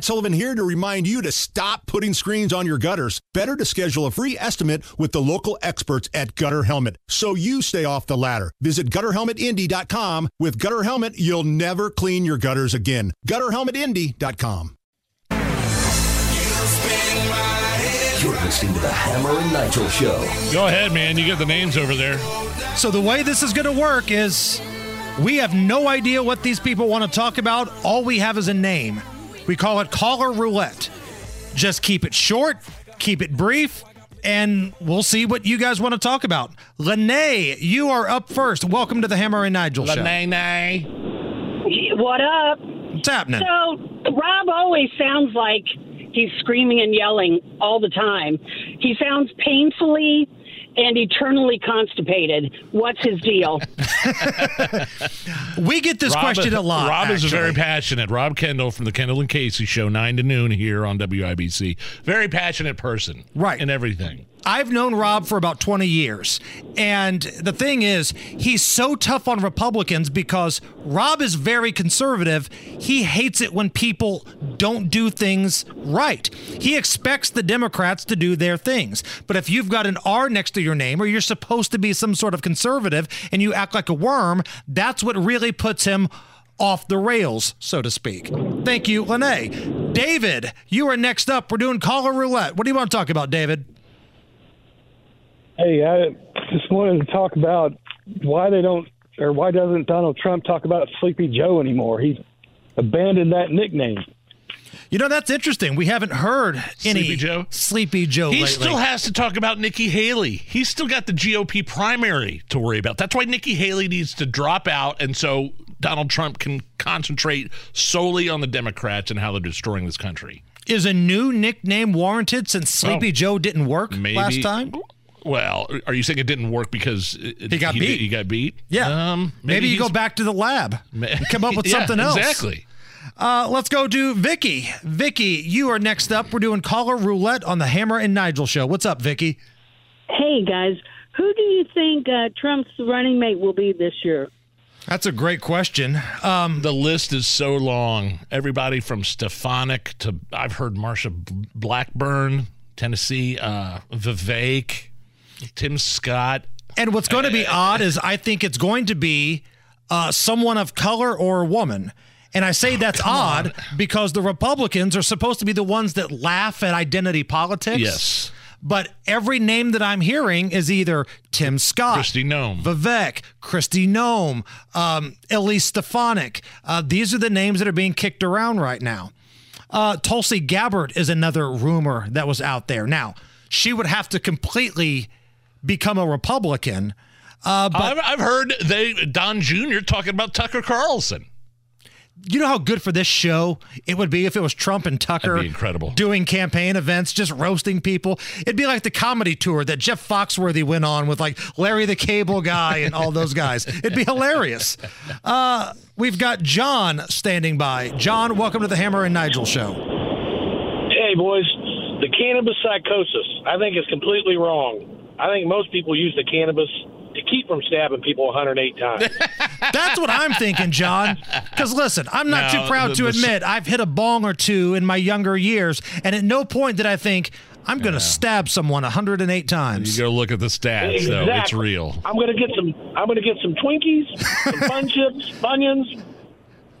Matt Sullivan here to remind you to stop putting screens on your gutters. Better to schedule a free estimate with the local experts at Gutter Helmet so you stay off the ladder. Visit gutterhelmetindy.com. With Gutter Helmet, you'll never clean your gutters again. Gutterhelmetindy.com. You're listening to the Hammer and Nigel Show. Go ahead, man. You get the names over there. So the way this is going to work is we have no idea what these people want to talk about. All we have is a name. We call it caller roulette. Just keep it short, keep it brief, and we'll see what you guys want to talk about. Lene, you are up first. Welcome to the Hammer and Nigel show. Nay, What up? What's happening? So, Rob always sounds like he's screaming and yelling all the time. He sounds painfully and eternally constipated. What's his deal? we get this Rob, question a lot. Rob is very passionate. Rob Kendall from the Kendall and Casey show, 9 to noon here on WIBC. Very passionate person. Right. In everything. I've known Rob for about 20 years. And the thing is, he's so tough on Republicans because Rob is very conservative. He hates it when people don't do things right. He expects the Democrats to do their things. But if you've got an R next to your name or you're supposed to be some sort of conservative and you act like a worm, that's what really puts him off the rails, so to speak. Thank you, Lene. David, you are next up. We're doing caller roulette. What do you want to talk about, David? Hey, I just wanted to talk about why they don't, or why doesn't Donald Trump talk about Sleepy Joe anymore? He's abandoned that nickname. You know, that's interesting. We haven't heard any Sleepy Joe? Sleepy Joe He lately. still has to talk about Nikki Haley. He's still got the GOP primary to worry about. That's why Nikki Haley needs to drop out, and so Donald Trump can concentrate solely on the Democrats and how they're destroying this country. Is a new nickname warranted since Sleepy Oh. Joe didn't work Maybe last time? Well, are you saying it didn't work because it, He got beat. He got beat. Yeah. Um, maybe, you go back to the lab and come up with Yeah, something else. Exactly. Uh, let's go to Vicky. Vicky, you are next up. We're doing caller roulette on the Hammer and Nigel show. What's up, Vicky? Hey guys, who do you think uh, Trump's running mate will be this year? That's a great question. Um, The list is so long. Everybody from Stefanik to I've heard Marsha Blackburn, Tennessee, uh, Vivek, Tim Scott. and what's going to be odd is I think it's going to be uh, someone of color or a woman. And I Oh, say that's odd because the Republicans are supposed to be the ones that laugh at identity politics. Yes. But every name that I'm hearing is either Tim Scott, Kristi Noem. Vivek, Kristi Noem, um, Elise Stefanik. Uh, these are the names that are being kicked around right now. Uh, Tulsi Gabbard is another rumor that was out there. Now, she would have to completely become a Republican. Uh, but I've, I've heard they Don Jr. talking about Tucker Carlson. you know how good for this show it would be if it was Trump and Tucker be incredible. doing campaign events, just roasting people. It'd be like the comedy tour that Jeff Foxworthy went on with like Larry the Cable Guy and all those guys. It'd be hilarious. Uh, we've got John standing by. John, welcome to the Hammer and Nigel show. Hey, boys, the cannabis psychosis, I think is completely wrong. I think most people use the cannabis to keep from stabbing people 108 times. That's what I'm thinking, John. Because listen, I'm not No, too proud the- to the- admit I've hit a bong or two in my younger years, and at no point did I think I'm going to stab someone 108 times. You go look at the stats, though. It's real. I'm gonna get some. I'm gonna get some Twinkies, some Fun Chips, Funyuns.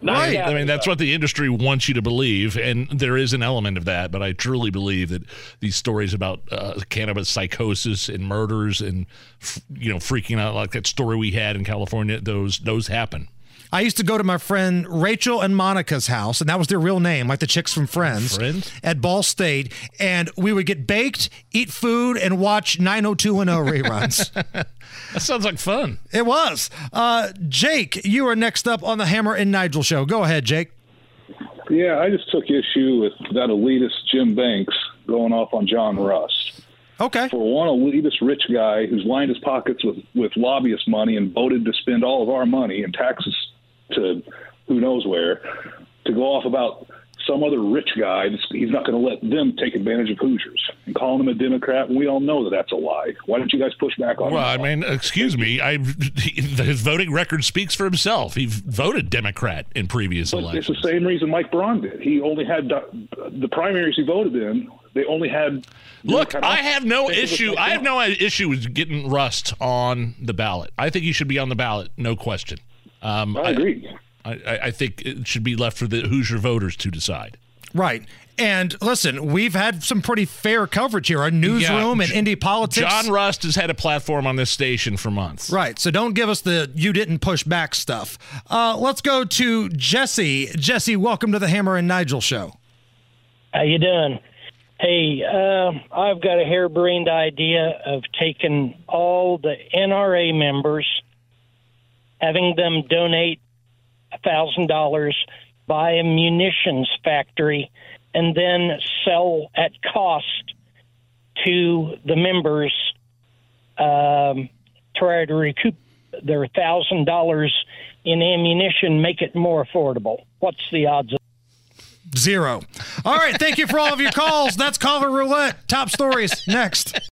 Right. I mean, that's what the industry wants you to believe, and there is an element of that. But I truly believe that these stories about uh, cannabis psychosis and murders and f- you know freaking out like that story we had in California, those those happen. I used to go to my friend Rachel and Monica's house, and that was their real name, like the chicks from Friends, Friends? at Ball State. And we would get baked, eat food, and watch 90210 reruns. That sounds like fun. it was. Uh, Jake, you are next up on the Hammer and Nigel show. Go ahead, Jake. Yeah, I just took issue with that elitist Jim Banks going off on John Rust. Okay. For one elitist rich guy who's lined his pockets with, with lobbyist money and voted to spend all of our money and taxes to who knows where, to go off about some other rich guy, he's not going to let them take advantage of Hoosiers and calling him a Democrat. And we all know that that's a lie. Why don't you guys push back on Well, I mean, excuse me. I his voting record speaks for himself. He voted Democrat in previous But it's the same reason Mike Braun did. He only had the primaries he voted in, they only had. Look, kind of- I have no Think of it issue. I have no issue with getting Rust on the ballot. I think he should be on the ballot, no question. Um, I agree. I, I, I think it should be left for the Hoosier voters to decide. Right. And listen, we've had some pretty fair coverage here. Our newsroom Yeah, and Indy Politics. John Rust has had a platform on this station for months. Right. So don't give us the you didn't push back stuff. Uh, let's go to Jesse. Jesse, welcome to the Hammer and Nigel show. How you doing? Hey, uh, I've got a harebrained idea of taking all the NRA members, having them donate thousand dollars, buy a munitions factory, and then sell at cost to the members. Um, try to recoup their thousand dollars in ammunition, make it more affordable. What's the odds of? Zero. All right. Thank you for all of your calls. That's caller roulette. Top stories next.